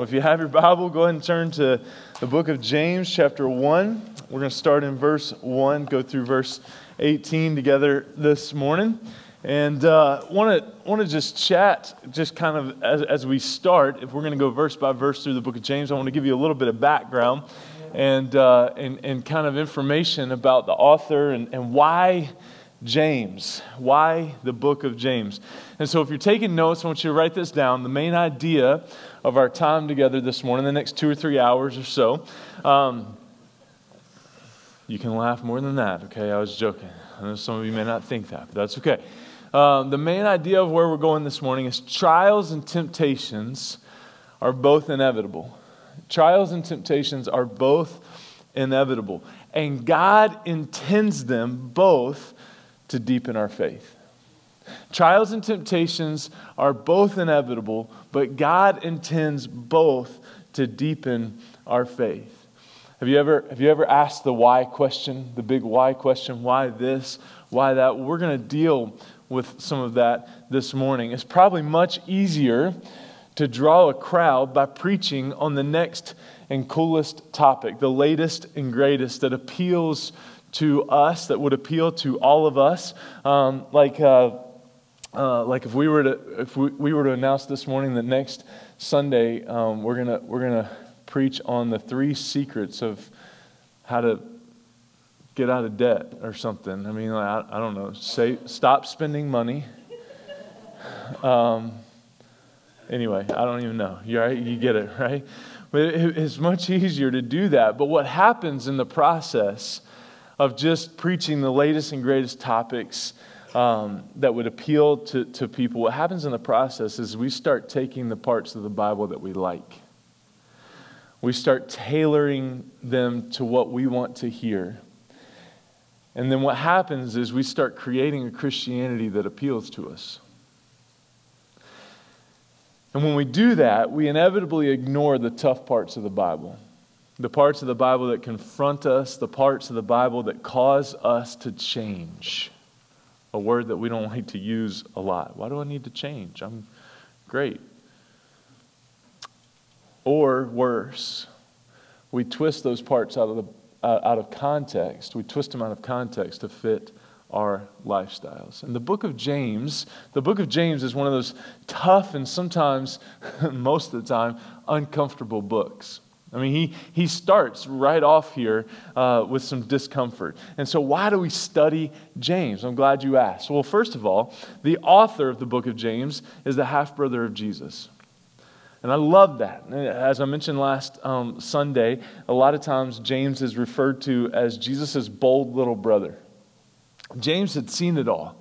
Well, if you have your Bible, go ahead and turn to the book of James, chapter 1. We're going to start in verse 1, go through verse 18 together this morning. And want to want to just chat, just kind of as, as we start. If we're going to go verse by verse through the book of James, I want to give you a little bit of background and uh, and, and kind of information about the author and, and why James. Why the book of James? And so, if you're taking notes, I want you to write this down. The main idea of our time together this morning, the next two or three hours or so. Um, you can laugh more than that, okay? I was joking. I know some of you may not think that, but that's okay. Um, the main idea of where we're going this morning is trials and temptations are both inevitable. Trials and temptations are both inevitable. And God intends them both to deepen our faith. Trials and temptations are both inevitable, but God intends both to deepen our faith. Have you ever, have you ever asked the why question, the big why question? Why this? Why that? We're going to deal with some of that this morning. It's probably much easier to draw a crowd by preaching on the next and coolest topic, the latest and greatest that appeals to us, that would appeal to all of us. Um, like, uh, uh, like if we were to if we, we, were to announce this morning that next Sunday um, we're gonna we're gonna preach on the three secrets of how to get out of debt or something. I mean, I, I don't know. Say stop spending money. Um, anyway, I don't even know. You right? You get it right. But it, it's much easier to do that. But what happens in the process of just preaching the latest and greatest topics um, that would appeal to, to people, what happens in the process is we start taking the parts of the Bible that we like. We start tailoring them to what we want to hear. And then what happens is we start creating a Christianity that appeals to us. And when we do that, we inevitably ignore the tough parts of the Bible the parts of the Bible that confront us, the parts of the Bible that cause us to change. A word that we don't like to use a lot. Why do I need to change? I'm great. Or worse, we twist those parts out of, the, uh, out of context. We twist them out of context to fit our lifestyles. And the book of James, the book of James is one of those tough and sometimes, most of the time, uncomfortable books. I mean, he, he starts right off here uh, with some discomfort. And so, why do we study James? I'm glad you asked. Well, first of all, the author of the book of James is the half brother of Jesus. And I love that. As I mentioned last um, Sunday, a lot of times James is referred to as Jesus' bold little brother. James had seen it all,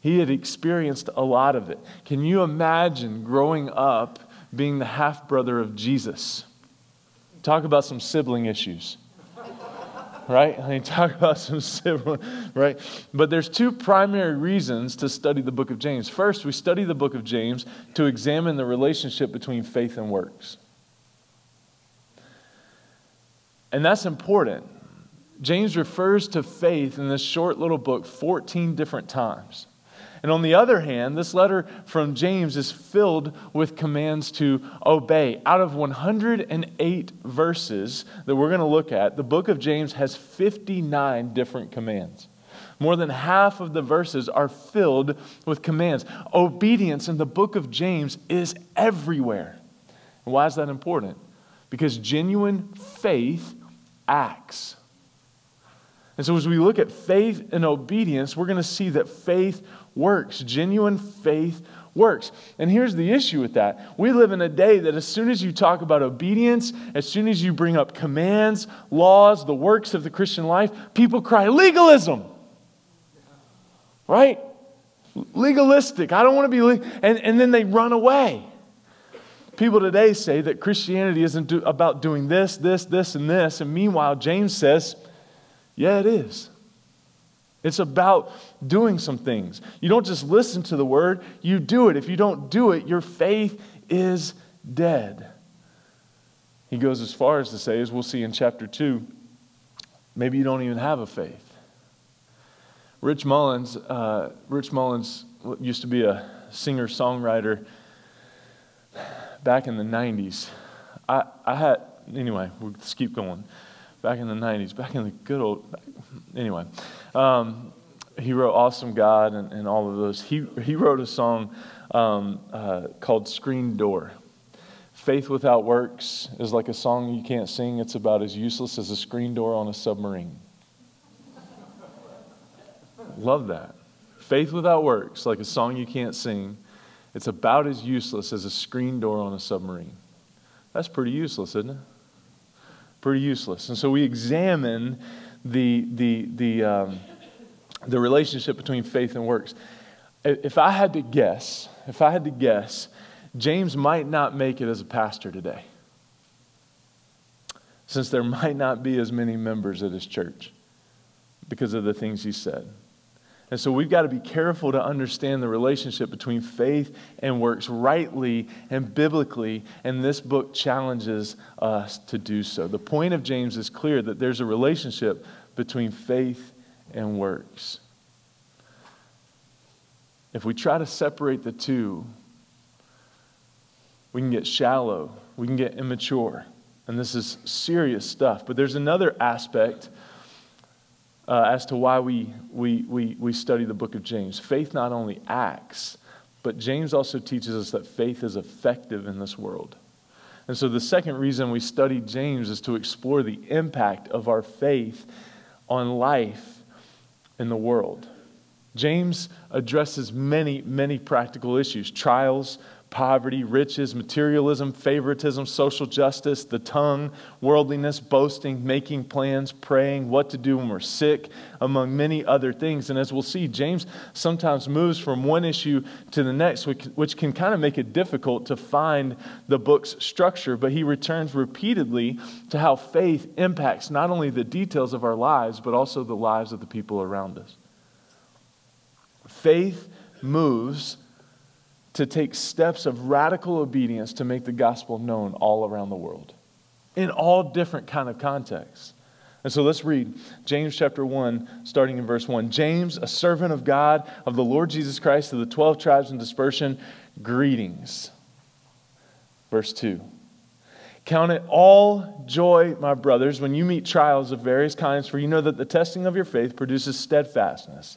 he had experienced a lot of it. Can you imagine growing up being the half brother of Jesus? Talk about some sibling issues. right? I mean, talk about some sibling, right? But there's two primary reasons to study the book of James. First, we study the book of James to examine the relationship between faith and works. And that's important. James refers to faith in this short little book 14 different times. And on the other hand, this letter from James is filled with commands to obey. Out of 108 verses that we're going to look at, the book of James has 59 different commands. More than half of the verses are filled with commands. Obedience in the book of James is everywhere. And why is that important? Because genuine faith acts. And so, as we look at faith and obedience, we're going to see that faith works. Genuine faith works. And here's the issue with that. We live in a day that as soon as you talk about obedience, as soon as you bring up commands, laws, the works of the Christian life, people cry legalism. Right? Legalistic. I don't want to be, le-. and, and then they run away. People today say that Christianity isn't do, about doing this, this, this, and this. And meanwhile, James says, yeah, it is. It's about doing some things. You don't just listen to the word, you do it. If you don't do it, your faith is dead. He goes as far as to say, as we'll see in chapter 2, maybe you don't even have a faith. Rich Mullins, uh, Rich Mullins used to be a singer songwriter back in the 90s. I, I had, anyway, let's keep going. Back in the 90s, back in the good old, anyway. Um, he wrote Awesome God and, and all of those. He, he wrote a song um, uh, called Screen Door. Faith without works is like a song you can't sing. It's about as useless as a screen door on a submarine. Love that. Faith without works, like a song you can't sing. It's about as useless as a screen door on a submarine. That's pretty useless, isn't it? Pretty useless. And so we examine the, the, the, um, the relationship between faith and works. If I had to guess, if I had to guess, James might not make it as a pastor today, since there might not be as many members at his church because of the things he said. And so we've got to be careful to understand the relationship between faith and works rightly and biblically, and this book challenges us to do so. The point of James is clear that there's a relationship between faith and works. If we try to separate the two, we can get shallow, we can get immature. And this is serious stuff. But there's another aspect uh, as to why we, we, we, we study the book of James. Faith not only acts, but James also teaches us that faith is effective in this world. And so the second reason we study James is to explore the impact of our faith on life in the world. James addresses many, many practical issues trials, poverty, riches, materialism, favoritism, social justice, the tongue, worldliness, boasting, making plans, praying, what to do when we're sick, among many other things. And as we'll see, James sometimes moves from one issue to the next, which, can kind of make it difficult to find the book's structure, but he returns repeatedly to how faith impacts not only the details of our lives, but also the lives of the people around us. Faith moves to take steps of radical obedience to make the gospel known all around the world in all different kind of contexts. And so let's read james chapter 1 starting in verse 1 james a servant of god of the lord jesus christ to the 12 tribes in dispersion greetings. Verse 2 count it all joy my brothers when you meet trials of various kinds for you know that the testing of your faith produces steadfastness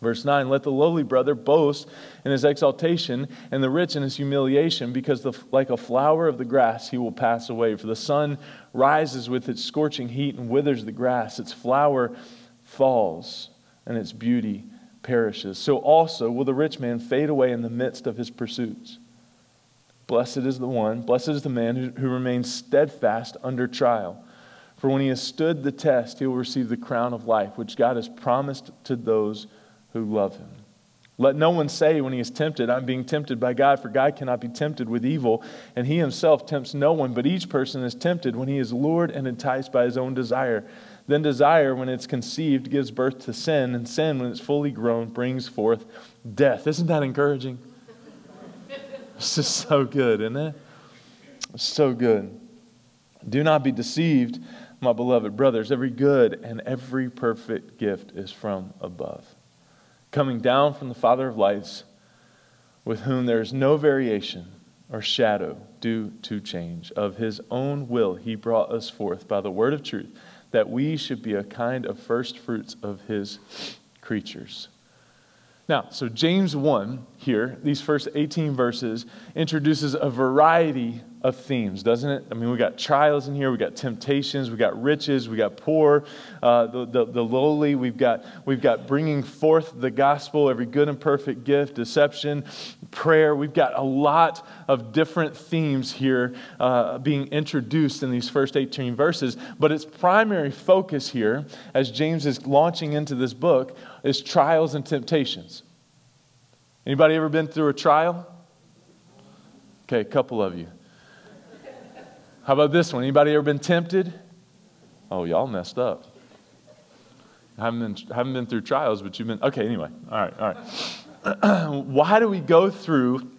Verse 9, let the lowly brother boast in his exaltation and the rich in his humiliation, because the, like a flower of the grass he will pass away. For the sun rises with its scorching heat and withers the grass, its flower falls, and its beauty perishes. So also will the rich man fade away in the midst of his pursuits. Blessed is the one, blessed is the man who, who remains steadfast under trial. For when he has stood the test, he will receive the crown of life, which God has promised to those who love him. Let no one say when he is tempted, I'm being tempted by God, for God cannot be tempted with evil, and he himself tempts no one, but each person is tempted when he is lured and enticed by his own desire. Then desire, when it's conceived, gives birth to sin, and sin, when it's fully grown, brings forth death. Isn't that encouraging? this is so good, isn't it? So good. Do not be deceived, my beloved brothers. Every good and every perfect gift is from above coming down from the Father of lights, with whom there is no variation or shadow due to change. Of his own will, he brought us forth by the word of truth, that we should be a kind of first fruits of his creatures. Now, so James 1 here, these first 18 verses, introduces a variety of themes, doesn't it? I mean, we got trials in here, we got temptations, we got riches, we got poor, uh, the, the, the, lowly, we've got, we've got bringing forth the gospel, every good and perfect gift, deception, prayer. We've got a lot of different themes here uh, being introduced in these first 18 verses, but its primary focus here, as James is launching into this book, is trials and temptations. Anybody ever been through a trial? Okay, a couple of you. How about this one? Anybody ever been tempted? Oh, y'all messed up. I haven't been, haven't been through trials, but you've been. Okay, anyway. All right, all right. Why do we go through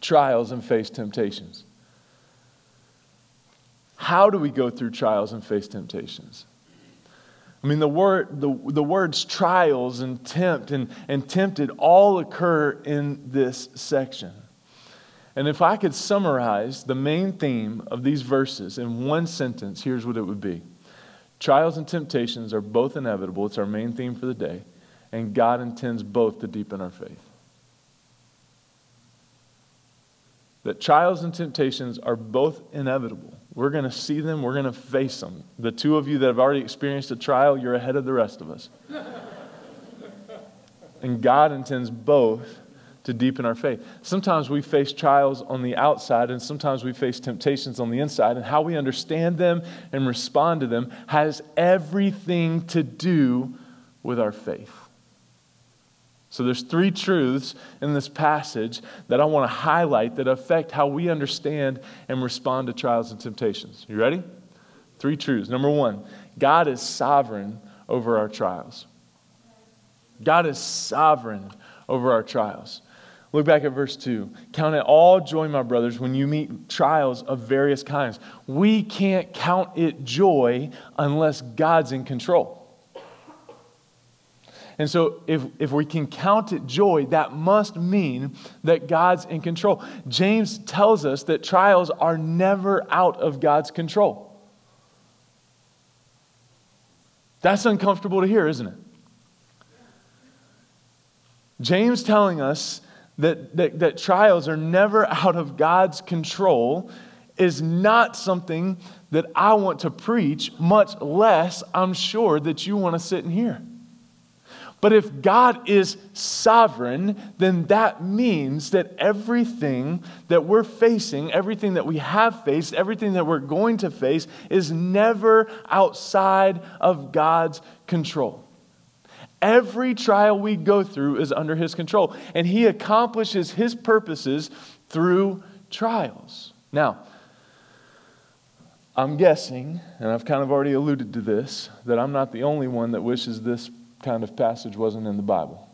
trials and face temptations? How do we go through trials and face temptations? I mean, the, word, the, the words trials and tempt and, and tempted all occur in this section. And if I could summarize the main theme of these verses in one sentence, here's what it would be Trials and temptations are both inevitable. It's our main theme for the day. And God intends both to deepen our faith. That trials and temptations are both inevitable. We're going to see them, we're going to face them. The two of you that have already experienced a trial, you're ahead of the rest of us. and God intends both to deepen our faith. Sometimes we face trials on the outside, and sometimes we face temptations on the inside, and how we understand them and respond to them has everything to do with our faith. So there's three truths in this passage that I want to highlight that affect how we understand and respond to trials and temptations. You ready? Three truths. Number 1, God is sovereign over our trials. God is sovereign over our trials. Look back at verse 2. Count it all joy, my brothers, when you meet trials of various kinds. We can't count it joy unless God's in control. And so, if, if we can count it joy, that must mean that God's in control. James tells us that trials are never out of God's control. That's uncomfortable to hear, isn't it? James telling us that, that, that trials are never out of God's control is not something that I want to preach, much less I'm sure that you want to sit and hear. But if God is sovereign, then that means that everything that we're facing, everything that we have faced, everything that we're going to face is never outside of God's control. Every trial we go through is under His control, and He accomplishes His purposes through trials. Now, I'm guessing, and I've kind of already alluded to this, that I'm not the only one that wishes this kind of passage wasn't in the Bible.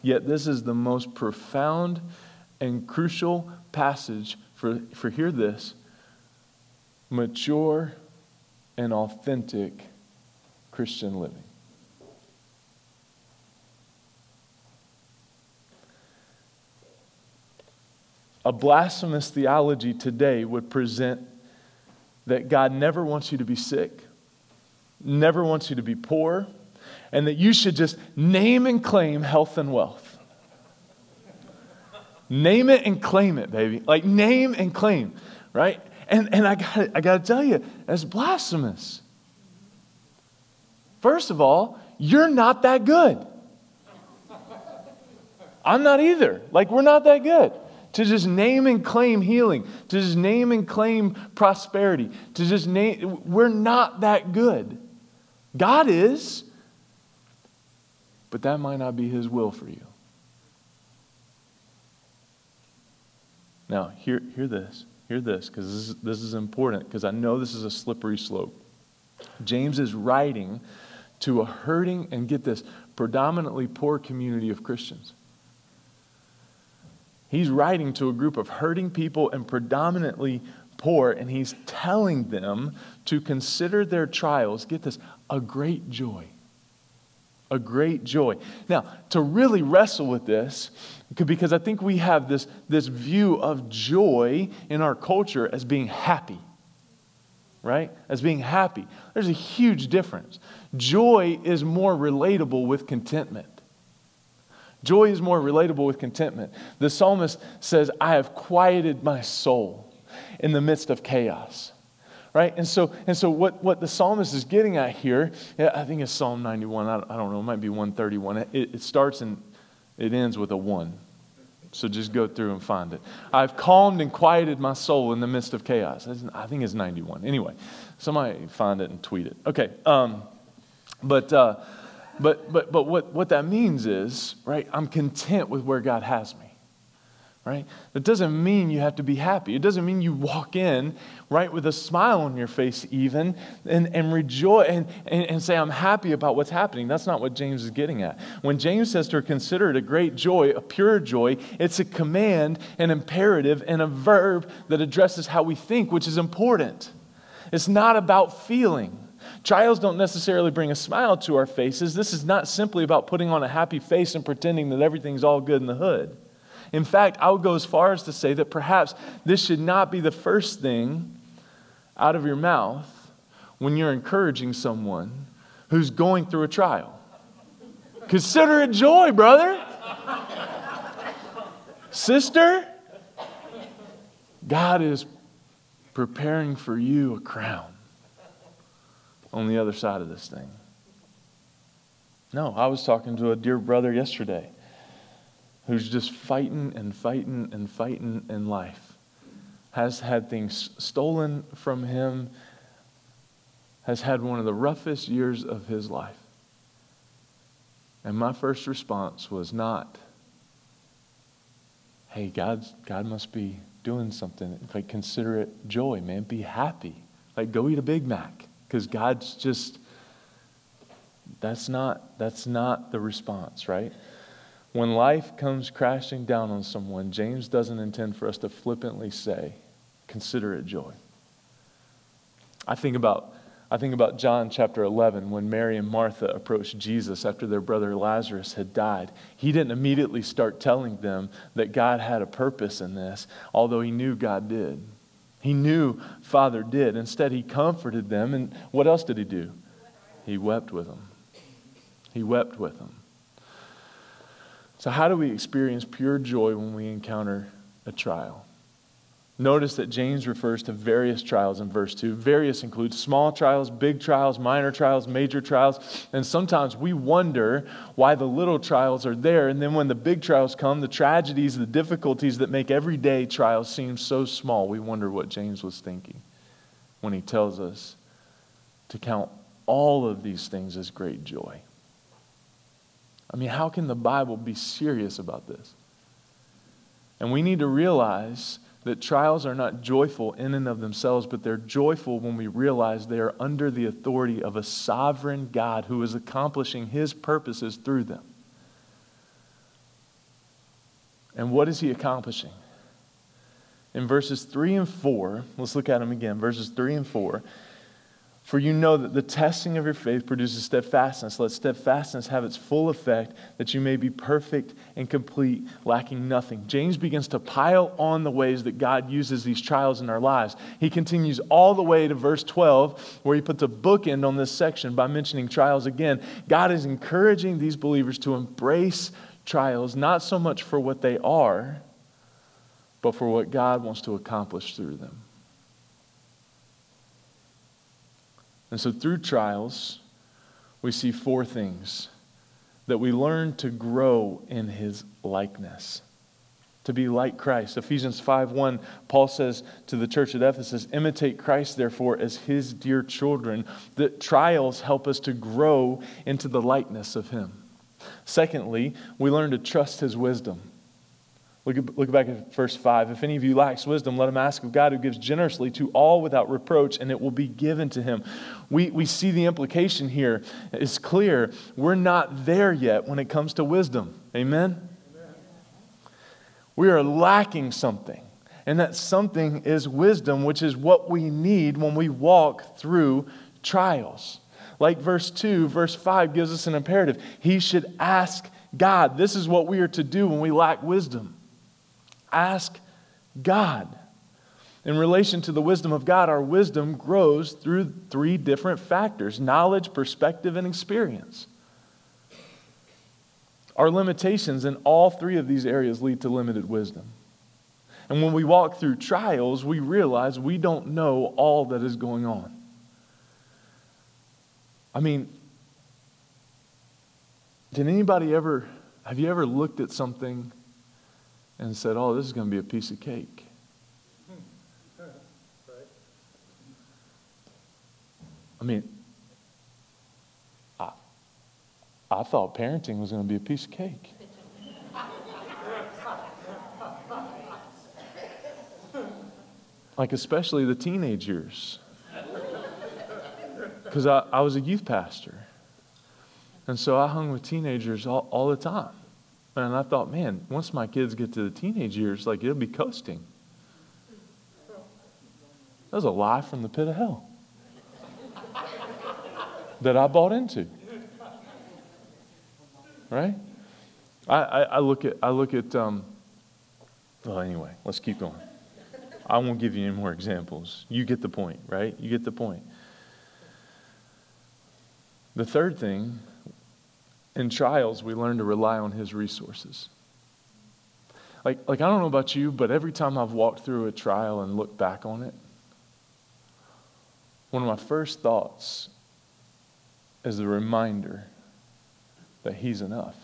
Yet, this is the most profound and crucial passage for, for hear this mature and authentic Christian living. A blasphemous theology today would present that God never wants you to be sick, never wants you to be poor, and that you should just name and claim health and wealth. name it and claim it, baby. Like, name and claim, right? And, and I got I got to tell you, that's blasphemous. First of all, you're not that good. I'm not either. Like, we're not that good. To just name and claim healing, to just name and claim prosperity, to just name, we're not that good. God is, but that might not be His will for you. Now, hear, hear this. Hear this, because this is, this is important, because I know this is a slippery slope. James is writing to a hurting, and get this, predominantly poor community of Christians. He's writing to a group of hurting people and predominantly poor, and he's telling them to consider their trials, get this, a great joy. A great joy. Now, to really wrestle with this, because I think we have this, this view of joy in our culture as being happy right? As being happy. There's a huge difference. Joy is more relatable with contentment. Joy is more relatable with contentment. The psalmist says, I have quieted my soul in the midst of chaos. Right? And so, and so what, what the psalmist is getting at here, I think it's Psalm 91, I don't know, it might be 131. It, it starts and it ends with a 1. So just go through and find it. I've calmed and quieted my soul in the midst of chaos. I think it's 91. Anyway, somebody find it and tweet it. Okay. Um, but, uh, but, but, but what, what that means is, right, I'm content with where God has me. right? That doesn't mean you have to be happy. It doesn't mean you walk in, right, with a smile on your face, even, and, and rejoice and, and, and say, I'm happy about what's happening. That's not what James is getting at. When James says to consider it a great joy, a pure joy, it's a command, an imperative, and a verb that addresses how we think, which is important. It's not about feeling. Trials don't necessarily bring a smile to our faces. This is not simply about putting on a happy face and pretending that everything's all good in the hood. In fact, I would go as far as to say that perhaps this should not be the first thing out of your mouth when you're encouraging someone who's going through a trial. Consider it joy, brother. Sister, God is preparing for you a crown on the other side of this thing. No, I was talking to a dear brother yesterday who's just fighting and fighting and fighting in life, has had things stolen from him, has had one of the roughest years of his life. And my first response was not, hey, God, God must be doing something. Like, consider it joy, man. Be happy. Like, go eat a Big Mac. Because God's just, that's not, that's not the response, right? When life comes crashing down on someone, James doesn't intend for us to flippantly say, consider it joy. I think about I think about John chapter 11 when Mary and Martha approached Jesus after their brother Lazarus had died. He didn't immediately start telling them that God had a purpose in this, although he knew God did. He knew Father did. Instead, he comforted them. And what else did he do? He wept with them. He wept with them. So, how do we experience pure joy when we encounter a trial? Notice that James refers to various trials in verse 2. Various includes small trials, big trials, minor trials, major trials. And sometimes we wonder why the little trials are there. And then when the big trials come, the tragedies, the difficulties that make everyday trials seem so small, we wonder what James was thinking when he tells us to count all of these things as great joy. I mean, how can the Bible be serious about this? And we need to realize that trials are not joyful in and of themselves, but they're joyful when we realize they are under the authority of a sovereign God who is accomplishing his purposes through them. And what is he accomplishing? In verses 3 and 4, let's look at them again. Verses 3 and 4. For you know that the testing of your faith produces steadfastness. Let steadfastness have its full effect, that you may be perfect and complete, lacking nothing. James begins to pile on the ways that God uses these trials in our lives. He continues all the way to verse 12, where he puts a bookend on this section by mentioning trials again. God is encouraging these believers to embrace trials, not so much for what they are, but for what God wants to accomplish through them. And so through trials, we see four things that we learn to grow in his likeness to be like Christ. Ephesians 5:1 Paul says to the church at Ephesus, "Imitate Christ therefore as his dear children." That trials help us to grow into the likeness of him. Secondly, we learn to trust his wisdom. Look, look back at verse 5. If any of you lacks wisdom, let him ask of God who gives generously to all without reproach, and it will be given to him. We, we see the implication here. It's clear. We're not there yet when it comes to wisdom. Amen? Amen? We are lacking something, and that something is wisdom, which is what we need when we walk through trials. Like verse 2, verse 5 gives us an imperative. He should ask God. This is what we are to do when we lack wisdom ask God. In relation to the wisdom of God, our wisdom grows through three different factors knowledge, perspective, and experience. Our limitations in all three of these areas lead to limited wisdom. And when we walk through trials, we realize we don't know all that is going on. I mean, did anybody ever, have you ever looked at something and said, Oh, this is going to be a piece of cake. I mean, I, I thought parenting was going to be a piece of cake. like especially the teenage years. Because I, I was a youth pastor. And so I hung with teenagers all, all the time. And I thought, man, once my kids get to the teenage years, like it'll be coasting. That was a lie from the pit of hell that I bought into. Right? I, I, I look at, I look at um, well, anyway, let's keep going. I won't give you any more examples. You get the point, right? You get the point. The third thing in trials, we learn to rely on His resources. Like, like, I don't know about you, but every time I've walked through a trial and looked back on it, one of my first thoughts is a reminder that He's enough.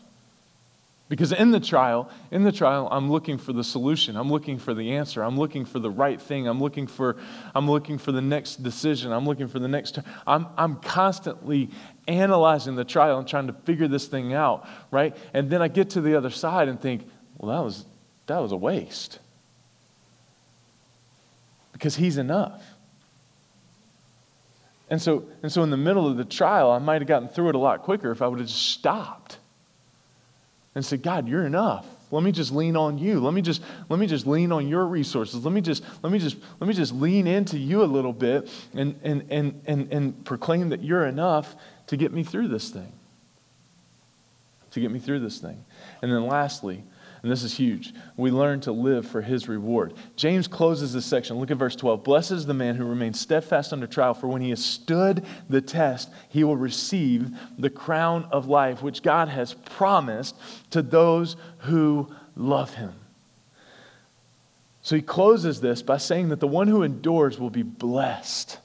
Because in the trial, in the trial, I'm looking for the solution. I'm looking for the answer. I'm looking for the right thing. I'm looking for, I'm looking for the next decision. I'm looking for the next. I'm, I'm constantly analyzing the trial and trying to figure this thing out, right? And then I get to the other side and think, well, that was, that was a waste. Because he's enough. And so, and so in the middle of the trial, I might have gotten through it a lot quicker if I would have just stopped and say, God, you're enough. Let me just lean on you. Let me just let me just lean on your resources. Let me just let me just let me just lean into you a little bit and and and and, and proclaim that you're enough to get me through this thing. To get me through this thing. And then lastly, and this is huge. We learn to live for his reward. James closes this section. Look at verse 12. Blessed is the man who remains steadfast under trial, for when he has stood the test, he will receive the crown of life, which God has promised to those who love him. So he closes this by saying that the one who endures will be blessed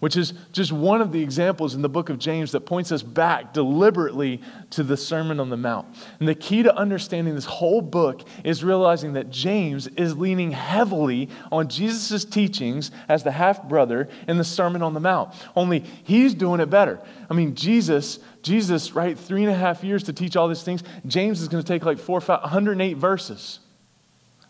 which is just one of the examples in the book of James that points us back deliberately to the Sermon on the Mount. And the key to understanding this whole book is realizing that James is leaning heavily on Jesus' teachings as the half brother in the Sermon on the Mount. Only he's doing it better. I mean, Jesus. Jesus, right, three and a half years to teach all these things. James is going to take like four, five, 108 verses.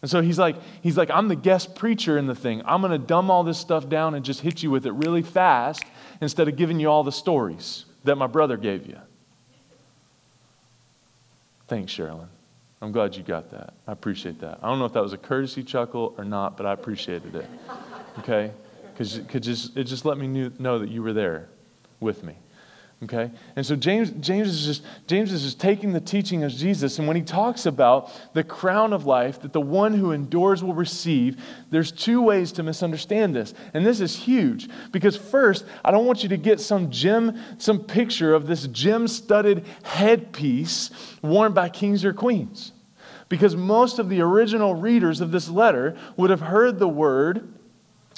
And so he's like, he's like, I'm the guest preacher in the thing. I'm going to dumb all this stuff down and just hit you with it really fast instead of giving you all the stories that my brother gave you. Thanks, Sherilyn. I'm glad you got that. I appreciate that. I don't know if that was a courtesy chuckle or not, but I appreciated it. Okay? Because it just let me know that you were there with me. Okay? And so James, James, is just, James is just taking the teaching of Jesus, and when he talks about the crown of life that the one who endures will receive, there's two ways to misunderstand this. And this is huge. Because first, I don't want you to get some gem, some picture of this gem-studded headpiece worn by kings or queens. Because most of the original readers of this letter would have heard the word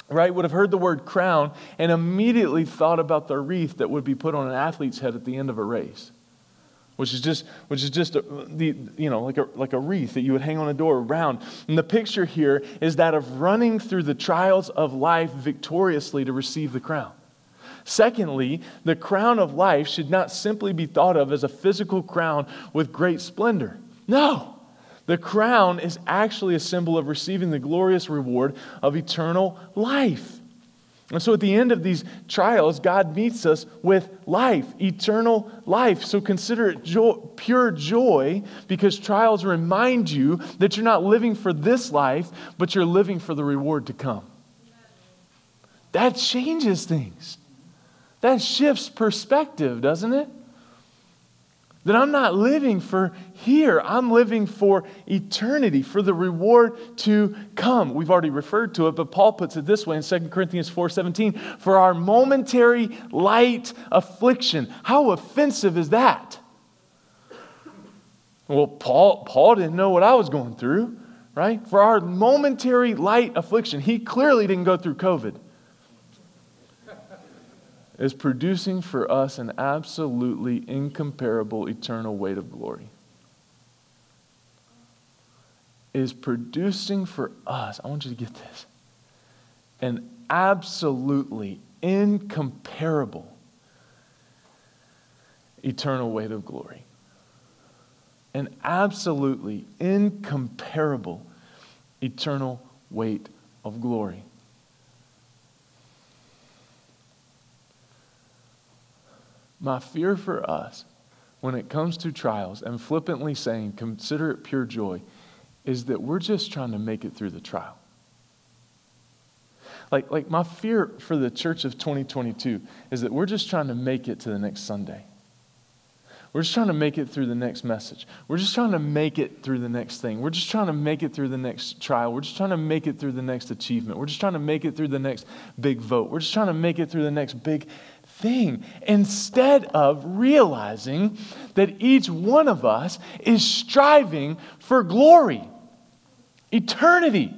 right, would have heard the word crown and immediately thought about the wreath that would be put on an athlete's head at the end of a race. Which is just, which is just a, the, you know, like a, like a wreath that you would hang on a door around. And the picture here is that of running through the trials of life victoriously to receive the crown. Secondly, the crown of life should not simply be thought of as a physical crown with great splendor. No. The crown is actually a symbol of receiving the glorious reward of eternal life. And so at the end of these trials, God meets us with life, eternal life. So consider it joy, pure joy because trials remind you that you're not living for this life, but you're living for the reward to come. That changes things. That shifts perspective, doesn't it? That I'm not living for here. I'm living for eternity, for the reward to come. We've already referred to it, but Paul puts it this way in 2 Corinthians 4:17, for our momentary light affliction. How offensive is that? Well, Paul, Paul didn't know what I was going through, right? For our momentary light affliction. He clearly didn't go through COVID is producing for us an absolutely incomparable eternal weight of glory. Is producing for us, I want you to get this, an absolutely incomparable eternal weight of glory. An absolutely incomparable eternal weight of glory. My fear for us when it comes to trials and flippantly saying, consider it pure joy, is that we're just trying to make it through the trial. Like, like my fear for the church of 2022 is that we're just trying to make it to the next Sunday. We're just trying to make it through the next message. We're just trying to make it through the next thing. We're just trying to make it through the next trial. We're just trying to make it through the next achievement. We're just trying to make it through the next big vote. We're just trying to make it through the next big thing instead of realizing that each one of us is striving for glory, eternity.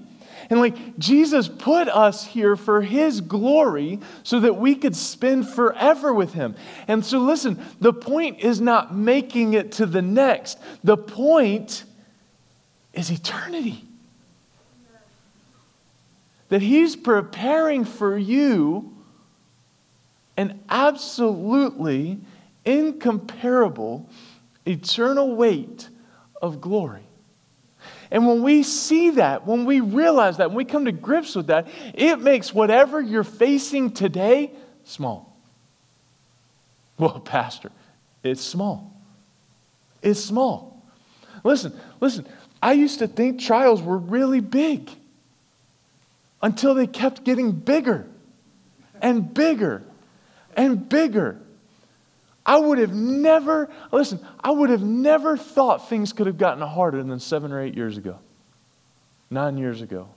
And like Jesus put us here for his glory so that we could spend forever with him. And so listen, the point is not making it to the next, the point is eternity. That he's preparing for you an absolutely incomparable eternal weight of glory. And when we see that, when we realize that, when we come to grips with that, it makes whatever you're facing today small. Well, Pastor, it's small. It's small. Listen, listen, I used to think trials were really big until they kept getting bigger and bigger and bigger. I would have never, listen, I would have never thought things could have gotten harder than seven or eight years ago, nine years ago,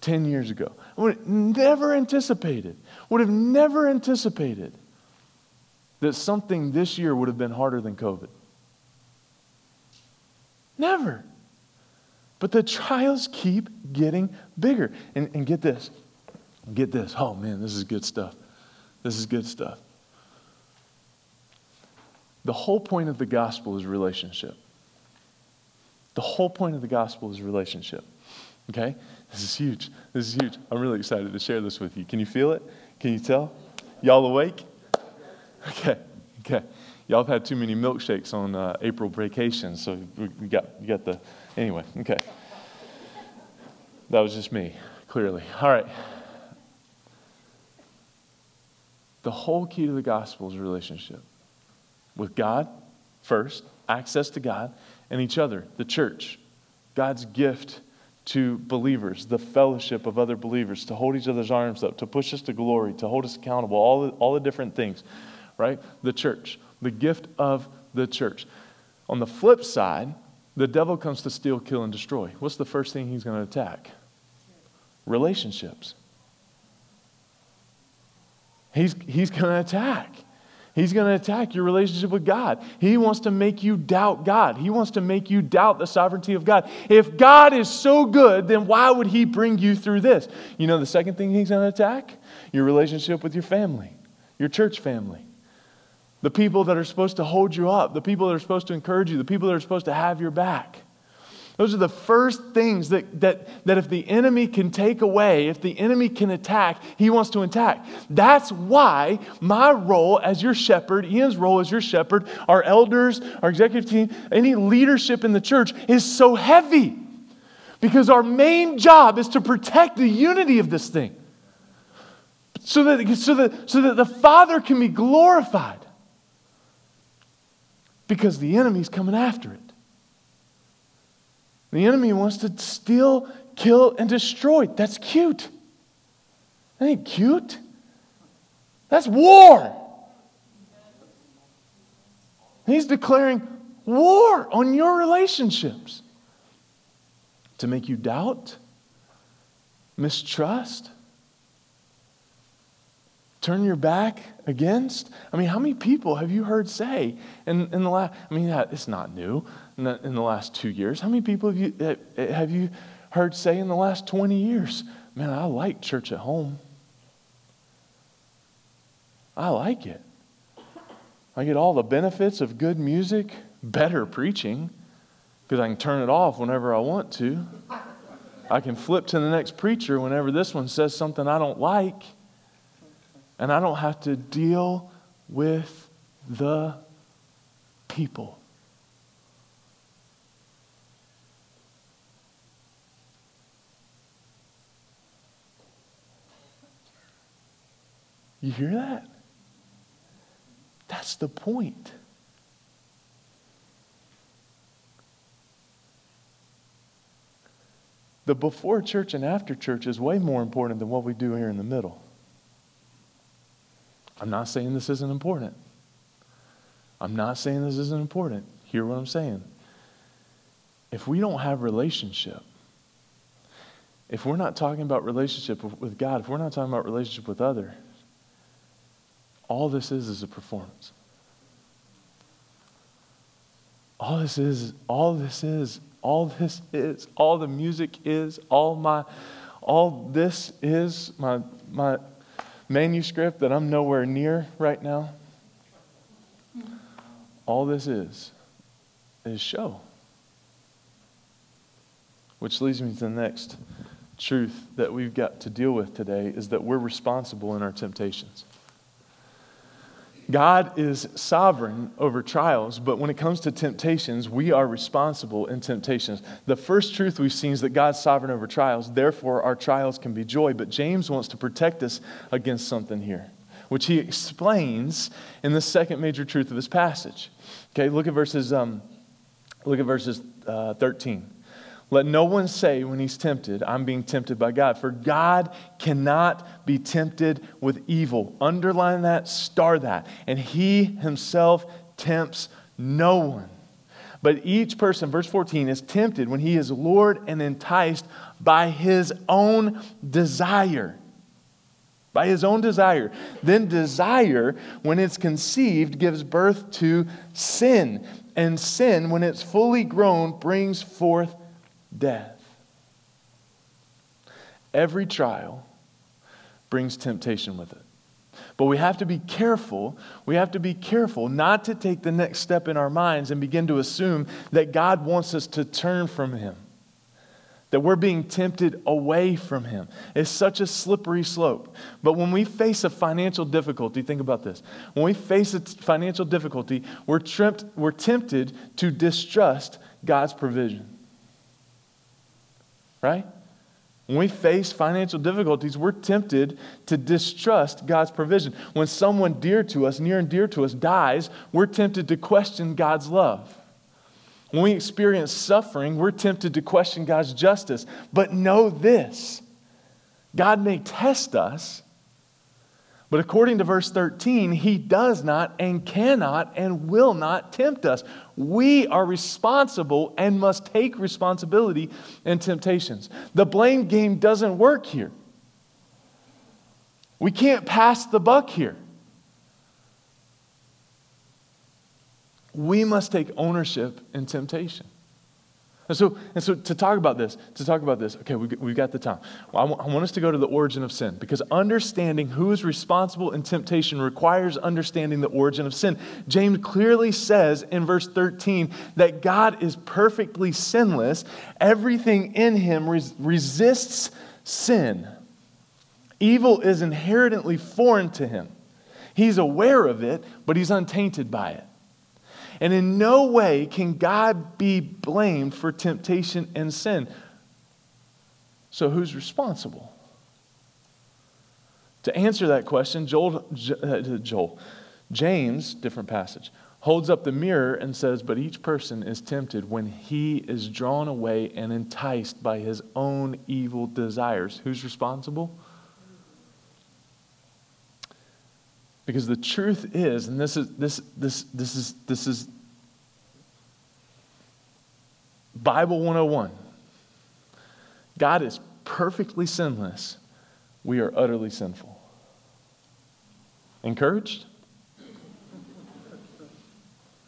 10 years ago. I would have never anticipated, would have never anticipated that something this year would have been harder than COVID. Never. But the trials keep getting bigger. And, and get this. Get this. Oh man, this is good stuff. This is good stuff. The whole point of the gospel is relationship. The whole point of the gospel is relationship. Okay? This is huge. This is huge. I'm really excited to share this with you. Can you feel it? Can you tell? Y'all awake? Okay. Okay. Y'all have had too many milkshakes on uh, April vacation, so we, got you got the anyway. Okay. That was just me, clearly. All right. The whole key to the gospel is relationship with God first, access to God, and each other, the church. God's gift to believers, the fellowship of other believers, to hold each other's arms up, to push us to glory, to hold us accountable, all the, all the different things, right? The church, the gift of the church. On the flip side, the devil comes to steal, kill, and destroy. What's the first thing he's going to attack? Relationships. He's, he's going to attack. He's going to attack your relationship with God. He wants to make you doubt God. He wants to make you doubt the sovereignty of God. If God is so good, then why would He bring you through this? You know the second thing He's going to attack? Your relationship with your family, your church family. The people that are supposed to hold you up, the people that are supposed to encourage you, the people that are supposed to have your back. Those are the first things that, that, that if the enemy can take away, if the enemy can attack, he wants to attack. That's why my role as your shepherd, Ian's role as your shepherd, our elders, our executive team, any leadership in the church is so heavy. Because our main job is to protect the unity of this thing. So that, so that, so that the Father can be glorified. Because the enemy's coming after it. The enemy wants to steal, kill, and destroy. That's cute. That ain't cute. That's war. He's declaring war on your relationships to make you doubt, mistrust, turn your back against? I mean, how many people have you heard say in, in the last, I mean, it's not new in the, in the last two years. How many people have you, eh, eh, have you heard say in the last 20 years, man, I like church at home. I like it. I get all the benefits of good music, better preaching, because I can turn it off whenever I want to. I can flip to the next preacher whenever this one says something I don't like and I don't have to deal with the people. You hear that? That's the point. The before church and after church is way more important than what we do here in the middle. I'm not saying this isn't important. I'm not saying this isn't important. Hear what I'm saying. If we don't have relationship, if we're not talking about relationship with God, if we're not talking about relationship with others, all this is is a performance. All this is, all this is, all this is, all the music is, all my, all this is my, my manuscript that I'm nowhere near right now. All this is, is show. Which leads me to the next truth that we've got to deal with today is that we're responsible in our temptations. God is sovereign over trials, but when it comes to temptations, we are responsible in temptations. The first truth we've seen is that God's sovereign over trials, therefore, our trials can be joy. But James wants to protect us against something here, which he explains in the second major truth of this passage. Okay, look at verses, um, look at verses uh, 13. Let no one say when he's tempted, I'm being tempted by God. For God cannot be tempted with evil. Underline that, star that. And he himself tempts no one. But each person, verse 14, is tempted when he is lured and enticed by his own desire. By his own desire. Then desire, when it's conceived, gives birth to sin. And sin, when it's fully grown, brings forth death. Every trial brings temptation with it. But we have to be careful. We have to be careful not to take the next step in our minds and begin to assume that God wants us to turn from Him, that we're being tempted away from Him. It's such a slippery slope. But when we face a financial difficulty, think about this. When we face a financial difficulty, we're, tripped, we're tempted to distrust God's provision right? When we face financial difficulties, we're tempted to distrust God's provision. When someone dear to us, near and dear to us, dies, we're tempted to question God's love. When we experience suffering, we're tempted to question God's justice. But know this God may test us, but according to verse 13, he does not and cannot and will not tempt us. We are responsible and must take responsibility in temptations. The blame game doesn't work here. We can't pass the buck here. We must take ownership in temptation. And so, and so to talk about this, to talk about this, okay, we, we've got the time. Well, I, w- I want us to go to the origin of sin because understanding who is responsible in temptation requires understanding the origin of sin. James clearly says in verse 13 that God is perfectly sinless, everything in him res- resists sin. Evil is inherently foreign to him. He's aware of it, but he's untainted by it. And in no way can God be blamed for temptation and sin. So who's responsible? To answer that question, Joel, uh, Joel, James, different passage, holds up the mirror and says, But each person is tempted when he is drawn away and enticed by his own evil desires. Who's responsible? Because the truth is, and this is this this this is this is Bible 101. God is perfectly sinless. We are utterly sinful. Encouraged?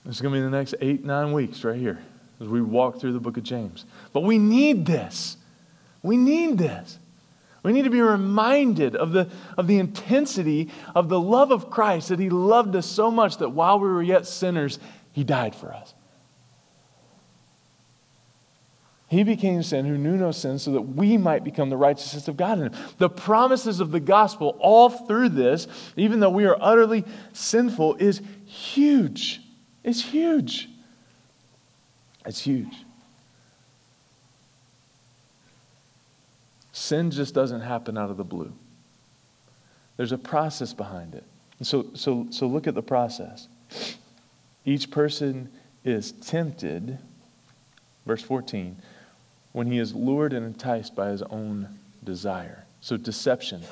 This is going to be the next eight, nine weeks right here as we walk through the book of James. But we need this. We need this. We need to be reminded of the, of the intensity of the love of Christ, that He loved us so much that while we were yet sinners, He died for us. He became sin who knew no sin so that we might become the righteousness of God in him. The promises of the gospel all through this, even though we are utterly sinful, is huge. It's huge. It's huge. Sin just doesn't happen out of the blue. There's a process behind it. so, so, so look at the process. Each person is tempted, verse 14, when he is lured and enticed by his own desire. So, deception.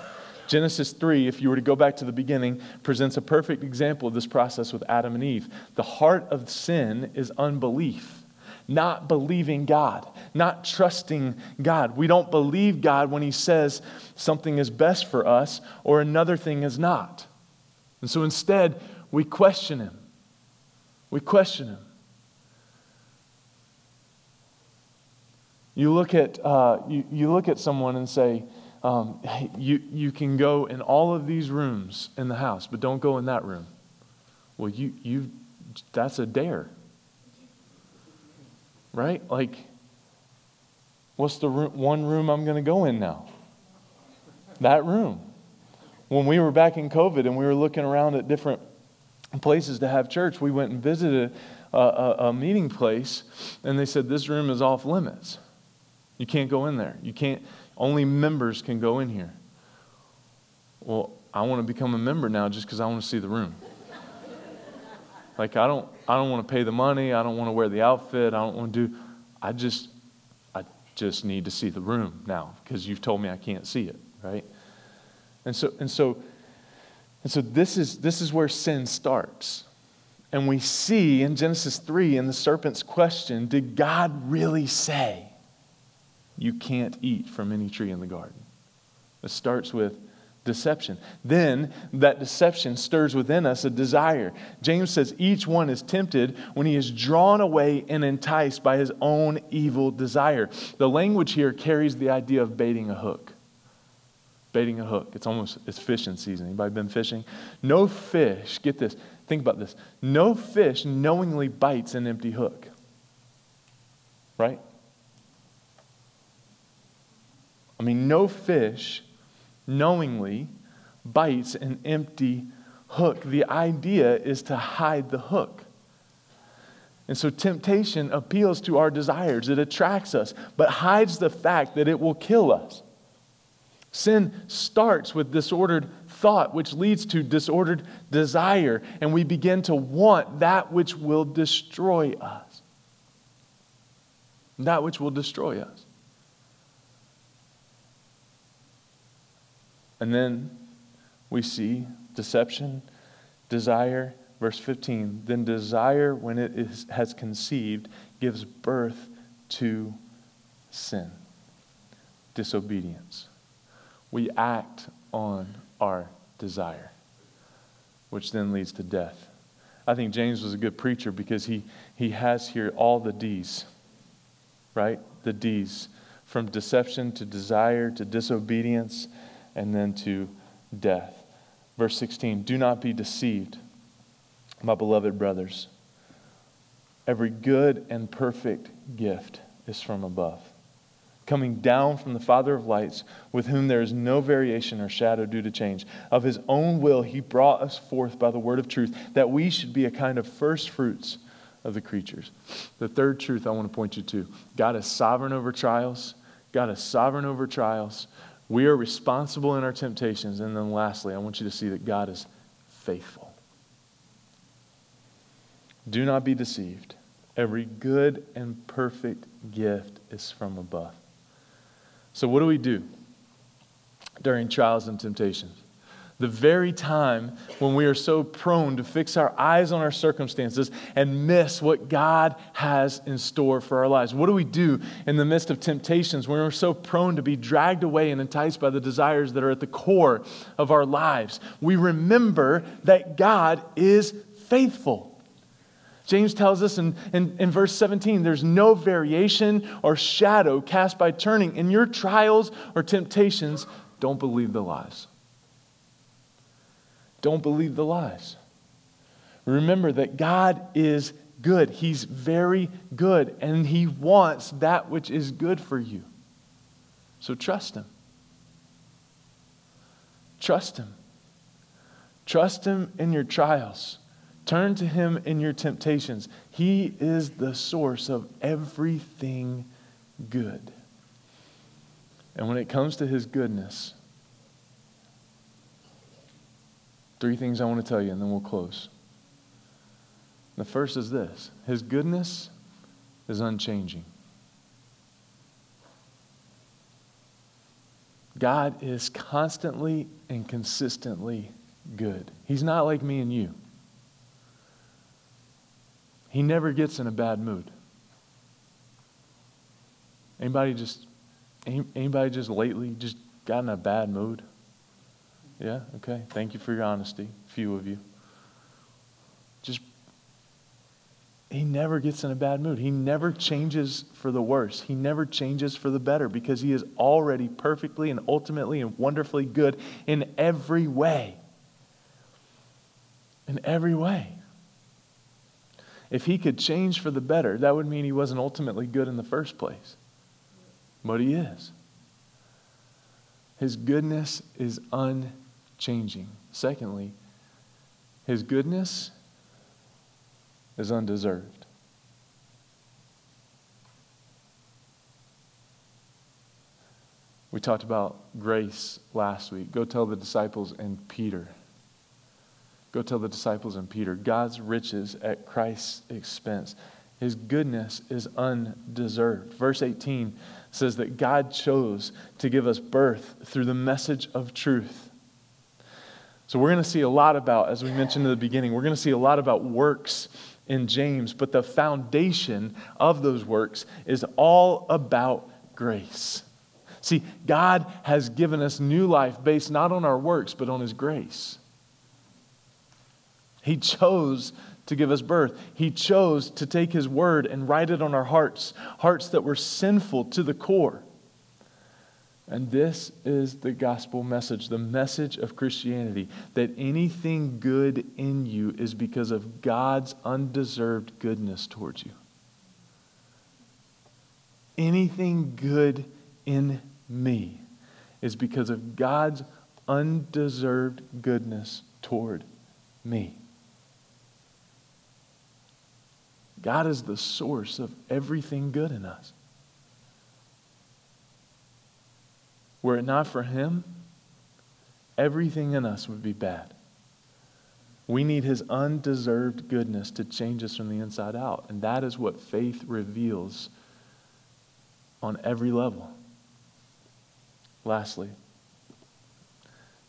Genesis 3, if you were to go back to the beginning, presents a perfect example of this process with Adam and Eve. The heart of sin is unbelief, not believing God, not trusting God. We don't believe God when He says something is best for us or another thing is not. And so instead, we question Him. We question Him. You look at, uh, you, you look at someone and say, um, you, you can go in all of these rooms in the house, but don't go in that room. Well, you, you, that's a dare. Right? Like, what's the one room I'm going to go in now? That room. When we were back in COVID and we were looking around at different places to have church, we went and visited a, a, a meeting place, and they said, This room is off limits. You can't go in there. You can't, only members can go in here. Well, I want to become a member now just because I want to see the room. Like I don't I don't want to pay the money, I don't want to wear the outfit, I don't want to do I just I just need to see the room now because you've told me I can't see it, right? And so and so and so this is this is where sin starts. And we see in Genesis 3 in the serpent's question, did God really say? You can't eat from any tree in the garden. It starts with deception. Then that deception stirs within us a desire. James says each one is tempted when he is drawn away and enticed by his own evil desire. The language here carries the idea of baiting a hook. Baiting a hook. It's almost it's fishing season. Anybody been fishing? No fish, get this. Think about this. No fish knowingly bites an empty hook. Right? I mean, no fish knowingly bites an empty hook. The idea is to hide the hook. And so temptation appeals to our desires, it attracts us, but hides the fact that it will kill us. Sin starts with disordered thought, which leads to disordered desire, and we begin to want that which will destroy us. That which will destroy us. And then we see deception, desire. Verse 15 then desire, when it is, has conceived, gives birth to sin, disobedience. We act on our desire, which then leads to death. I think James was a good preacher because he, he has here all the D's, right? The D's from deception to desire to disobedience and then to death. Verse 16 Do not be deceived, my beloved brothers. Every good and perfect gift is from above, coming down from the Father of lights, with whom there is no variation or shadow due to change. Of his own will, he brought us forth by the word of truth, that we should be a kind of first fruits of the creatures. The third truth I want to point you to God is sovereign over trials. God is sovereign over trials. We are responsible in our temptations. And then lastly, I want you to see that God is faithful. Do not be deceived. Every good and perfect gift is from above. So, what do we do during trials and temptations? The very time when we are so prone to fix our eyes on our circumstances and miss what God has in store for our lives. What do we do in the midst of temptations when we're so prone to be dragged away and enticed by the desires that are at the core of our lives? We remember that God is faithful. James tells us in, in, in, verse 17 there's no variation or shadow cast by turning. In your trials or temptations, don't believe the lies. Don't believe the lies. Remember that God is good. He's very good, and He wants that which is good for you. So trust Him. Trust Him. Trust Him in your trials. Turn to Him in your temptations. He is the source of everything good. And when it comes to His goodness, Three things I want to tell you, and then we'll close. The first is this His goodness is unchanging. God is constantly and consistently good. He's not like me and you. He never gets in a bad mood. Anybody just anybody just lately just got in a bad mood? Yeah, okay. Thank you for your honesty, few of you. Just he never gets in a bad mood. He never changes for the worse. He never changes for the better because he is already perfectly and ultimately and wonderfully good in every way. In every way. If he could change for the better, that would mean he wasn't ultimately good in the first place. But he is. His goodness is unchanging. Secondly, his goodness is undeserved. We talked about grace last week. Go tell the disciples and Peter. Go tell the disciples and Peter. God's riches at Christ's expense. His goodness is undeserved. Verse 18 says that God chose to give us birth through the message of truth. So, we're going to see a lot about, as we mentioned in the beginning, we're going to see a lot about works in James, but the foundation of those works is all about grace. See, God has given us new life based not on our works, but on His grace. He chose to give us birth. He chose to take His word and write it on our hearts, hearts that were sinful to the core. And this is the gospel message, the message of Christianity that anything good in you is because of God's undeserved goodness towards you. Anything good in me is because of God's undeserved goodness toward me. God is the source of everything good in us. Were it not for Him, everything in us would be bad. We need His undeserved goodness to change us from the inside out. And that is what faith reveals on every level. Lastly,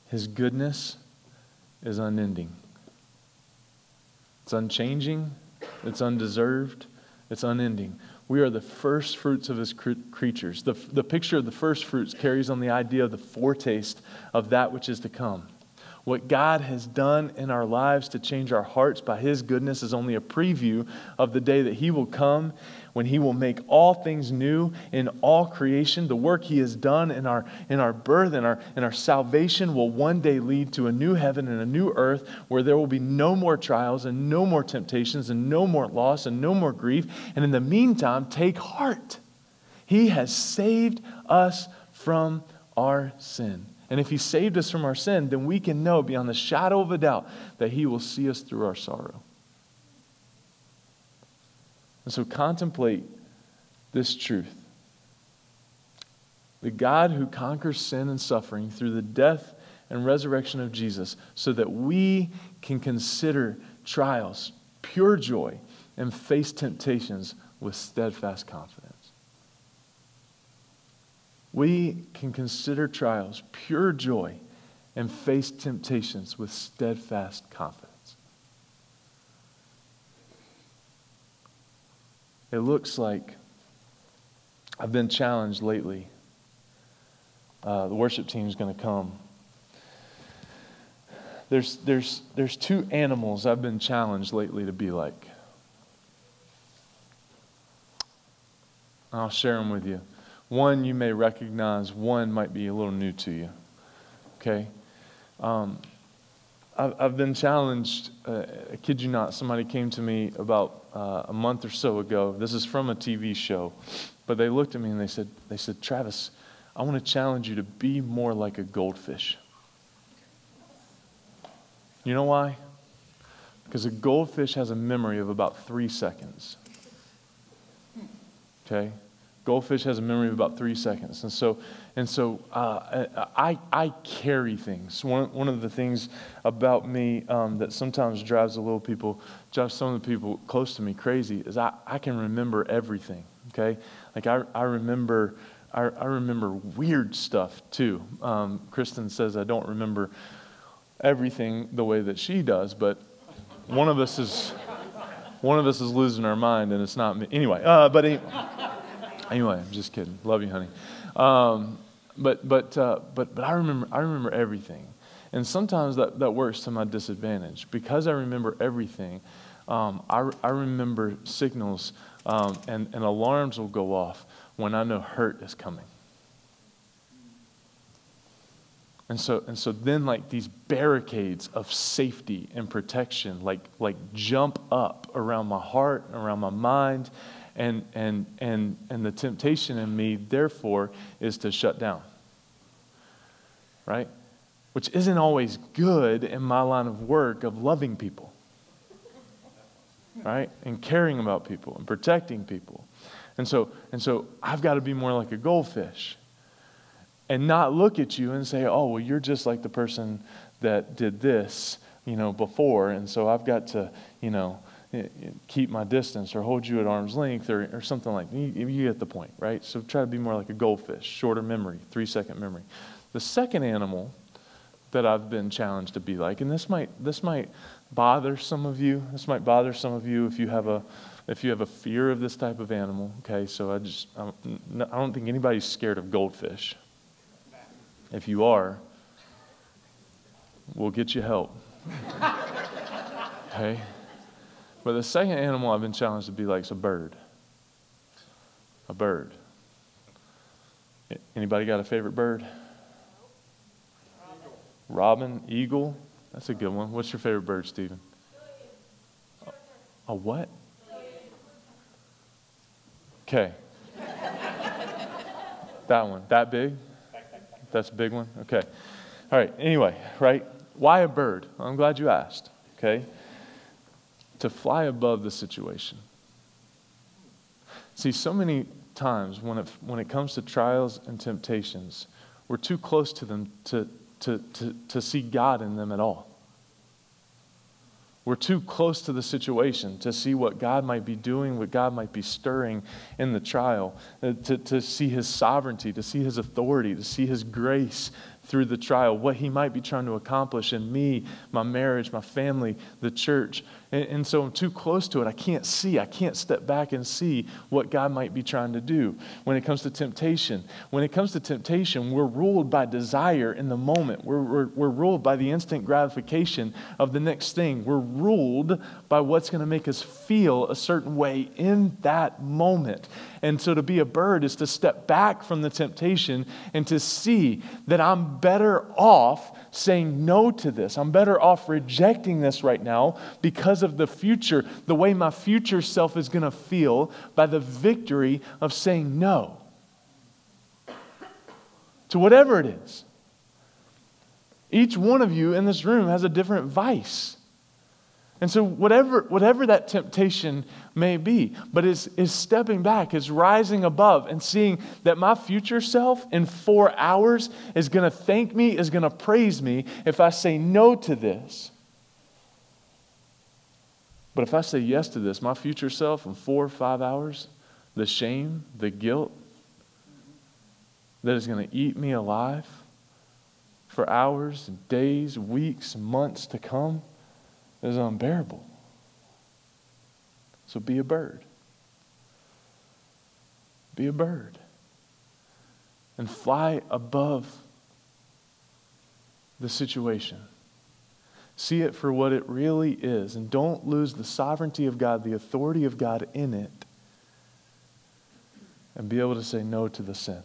His goodness is unending, it's unchanging, it's undeserved, it's unending. We are the first fruits of his creatures. The, the picture of the first fruits carries on the idea of the foretaste of that which is to come. What God has done in our lives to change our hearts by His goodness is only a preview of the day that He will come when He will make all things new in all creation. The work He has done in our, in our birth and our, in our salvation will one day lead to a new heaven and a new earth where there will be no more trials and no more temptations and no more loss and no more grief. And in the meantime, take heart. He has saved us from our sin. And if He saved us from our sin, then we can know beyond the shadow of a doubt that He will see us through our sorrow. And so contemplate this truth. The God who conquers sin and suffering through the death and resurrection of Jesus, so that we can consider trials pure joy and face temptations with steadfast confidence we can consider trials pure joy and face temptations with steadfast confidence. It looks like I've been challenged lately. Uh, the worship team is going to come. There's, there's, there's two animals I've been challenged lately to be like. I'll share them with you. One you may recognize, one might be a little new to you. Okay? Um, I've, been challenged. Uh, I kid you not, somebody came to me about uh, a month or so ago. This is from a TV show. But they looked at me and they said, they said, Travis, I want to challenge you to be more like a goldfish. You know why? Because a goldfish has a memory of about three seconds. Okay? Goldfish has a memory of about three seconds. And so, and so uh, I, I carry things. One, one of the things about me um, that sometimes drives a little people, drives some of the people close to me crazy is I, I can remember everything, okay? Like I, I remember, I, I remember weird stuff too. Um, Kristen says I don't remember everything the way that she does, but one of us is, one of us is losing our mind and it's not me. Anyway, uh, but anyway. Anyway, I'm just kidding. Love you, honey. Um, but but uh, but but I remember I remember everything, and sometimes that, that works to my disadvantage because I remember everything. Um, I I remember signals um, and and alarms will go off when I know hurt is coming. And so, and so then like these barricades of safety and protection like, like jump up around my heart, around my mind, and, and, and, and the temptation in me, therefore, is to shut down. Right? Which isn't always good in my line of work of loving people. Right? And caring about people and protecting people. And so, and so I've got to be more like a goldfish and not look at you and say, oh, well, you're just like the person that did this, you know, before. And so I've got to, you know, keep my distance or hold you at arm's length or, or something like that. You, you get the point, right? So try to be more like a goldfish, shorter memory, three second memory. The second animal that I've been challenged to be like, and this might, this might bother some of you. This might bother some of you if you have a, if you have a fear of this type of animal. Okay, so I just, I'm, I don't think anybody's scared of goldfish. If you are, we'll get you help. okay? But the second animal I've been challenged to be like is a bird. A bird. Anybody got a favorite bird? Robin, eagle. That's a good one. What's your favorite bird, Stephen? A, a what? Okay. that one. That big? That's a big one? Okay. All right. Anyway, right? Why a bird? I'm glad you asked. Okay to fly above the situation. See, so many times when it, when it comes to trials and temptations, we're too close to them to, to, to, to see God in them at all. We're too close to the situation to see what God might be doing, what God might be stirring in the trial, uh, to, to see His sovereignty, to see His authority, to see His grace, through the trial, what he might be trying to accomplish in me, my marriage, my family, the church. And, and, so I'm too close to it. I can't see. I can't step back and see what God might be trying to do. When it comes to temptation, when it comes to temptation, we're ruled by desire in the moment. We're, we're, we're ruled by the instant gratification of the next thing. We're ruled by what's going to make us feel a certain way in that moment. And so to be a bird is to step back from the temptation and to see that I'm better off saying no to this. I'm better off rejecting this right now because of the future, the way my future self is going to feel by the victory of saying no to whatever it is. Each one of you in this room has a different vice. And so, whatever, whatever that temptation may be, but is, is stepping back, is rising above, and seeing that my future self in four hours is going to thank me, is going to praise me if I say no to this. But if I say yes to this, my future self in four or five hours, the shame, the guilt that is going to eat me alive for hours, days, weeks, months to come is unbearable. So be a bird. Be a bird. And fly above the situation. See it for what it really is. And don't lose the sovereignty of God, the authority of God in it. And be able to say no to the sin.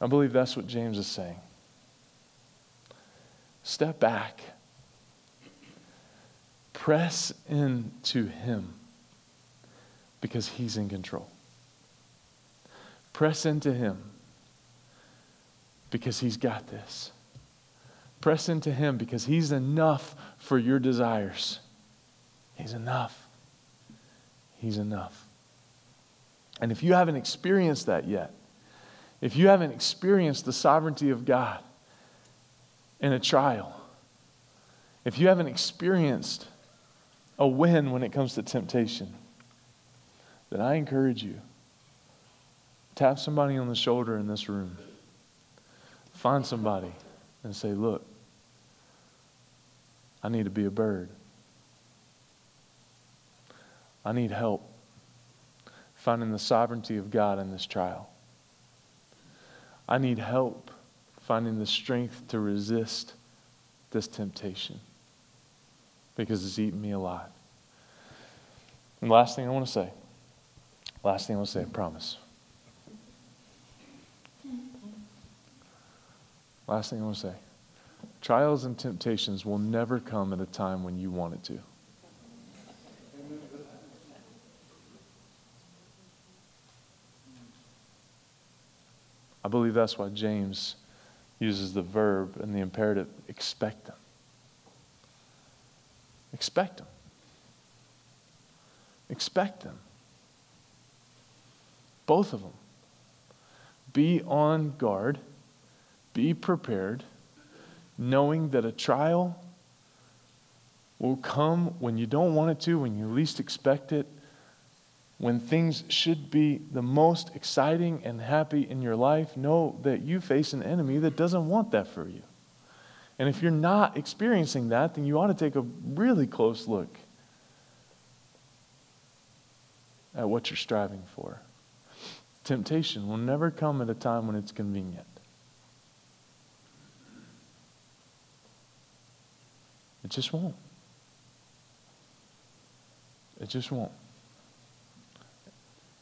I believe that's what James is saying. Step back Press into Him because He's in control. Press into Him because He's got this. Press into Him because He's enough for your desires. He's enough. He's enough. And if you haven't experienced that yet, if you haven't experienced the sovereignty of God in a trial, if you haven't experienced a win when it comes to temptation, then I encourage you tap somebody on the shoulder in this room. Find somebody and say, Look, I need to be a bird. I need help finding the sovereignty of God in this trial. I need help finding the strength to resist this temptation because it's eating me alive. And last thing I want to say, last thing I want to say, I promise. Last thing I want to say trials and temptations will never come at a time when you want it to. I believe that's why James uses the verb and the imperative expect them. Expect them. Expect them. Both of them. Be on guard, be prepared, knowing that a trial will come when you don't want it to, when you least expect it, when things should be the most exciting and happy in your life, know that you face an enemy that doesn't want that for you. And if you're not experiencing that, then you ought to take a really close look at what you're striving for. Temptation will never come at a time when it's convenient. It just won't. It just won't.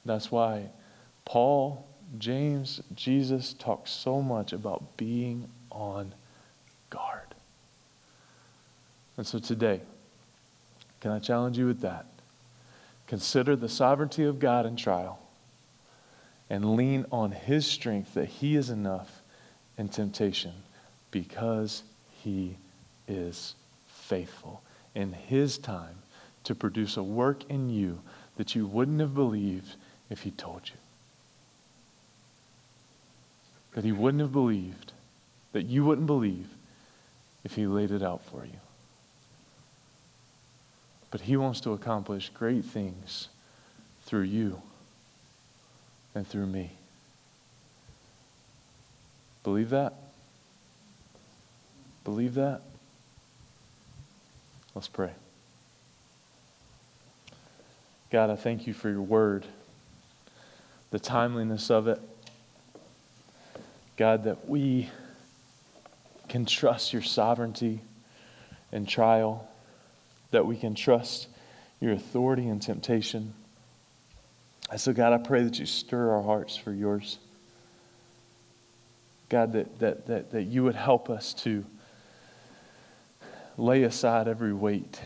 That's why Paul, James, Jesus talk so much about being on guard. And so today, can I challenge you with that? Consider the sovereignty of God in trial and lean on His strength that He is enough in temptation because He is faithful in His time to produce a work in you that you wouldn't have believed if he told you. That he wouldn't have believed, that you wouldn't believe if he laid it out for you. But he wants to accomplish great things through you and through me. Believe that? Believe that? Let's pray. God, I thank you for your word the timeliness of it. God, that we can trust your sovereignty in trial, that we can trust your authority in temptation. And so, God, I pray that you stir our hearts for yours. God, that, that, that, that you would help us to lay aside every weight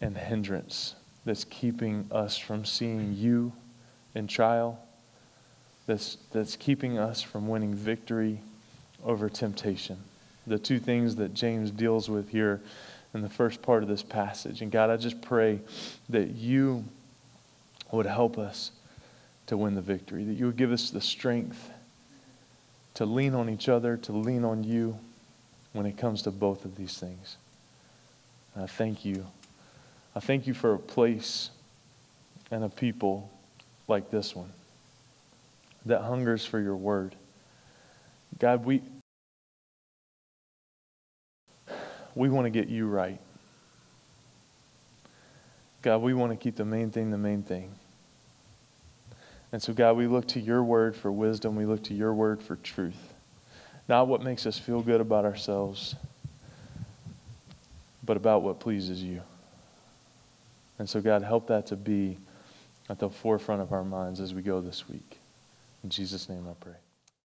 and hindrance that's keeping us from seeing you in trial that's, that's keeping us from winning victory over temptation. The two things that James deals with here in the first part of this passage. And God, I just pray that you would help us to win the victory, that you would give us the strength to lean on each other, to lean on you when it comes to both of these things. And I thank you. I thank you for a place and a people like this one that hungers for your word. God, we, we want to get you right. God, we want to keep the main thing the main thing. And so, God, we look to your word for wisdom. We look to your word for truth. Not what makes us feel good about ourselves, but about what pleases you. And so, God, help that to be at the forefront of our minds as we go this week. In Jesus' name I pray.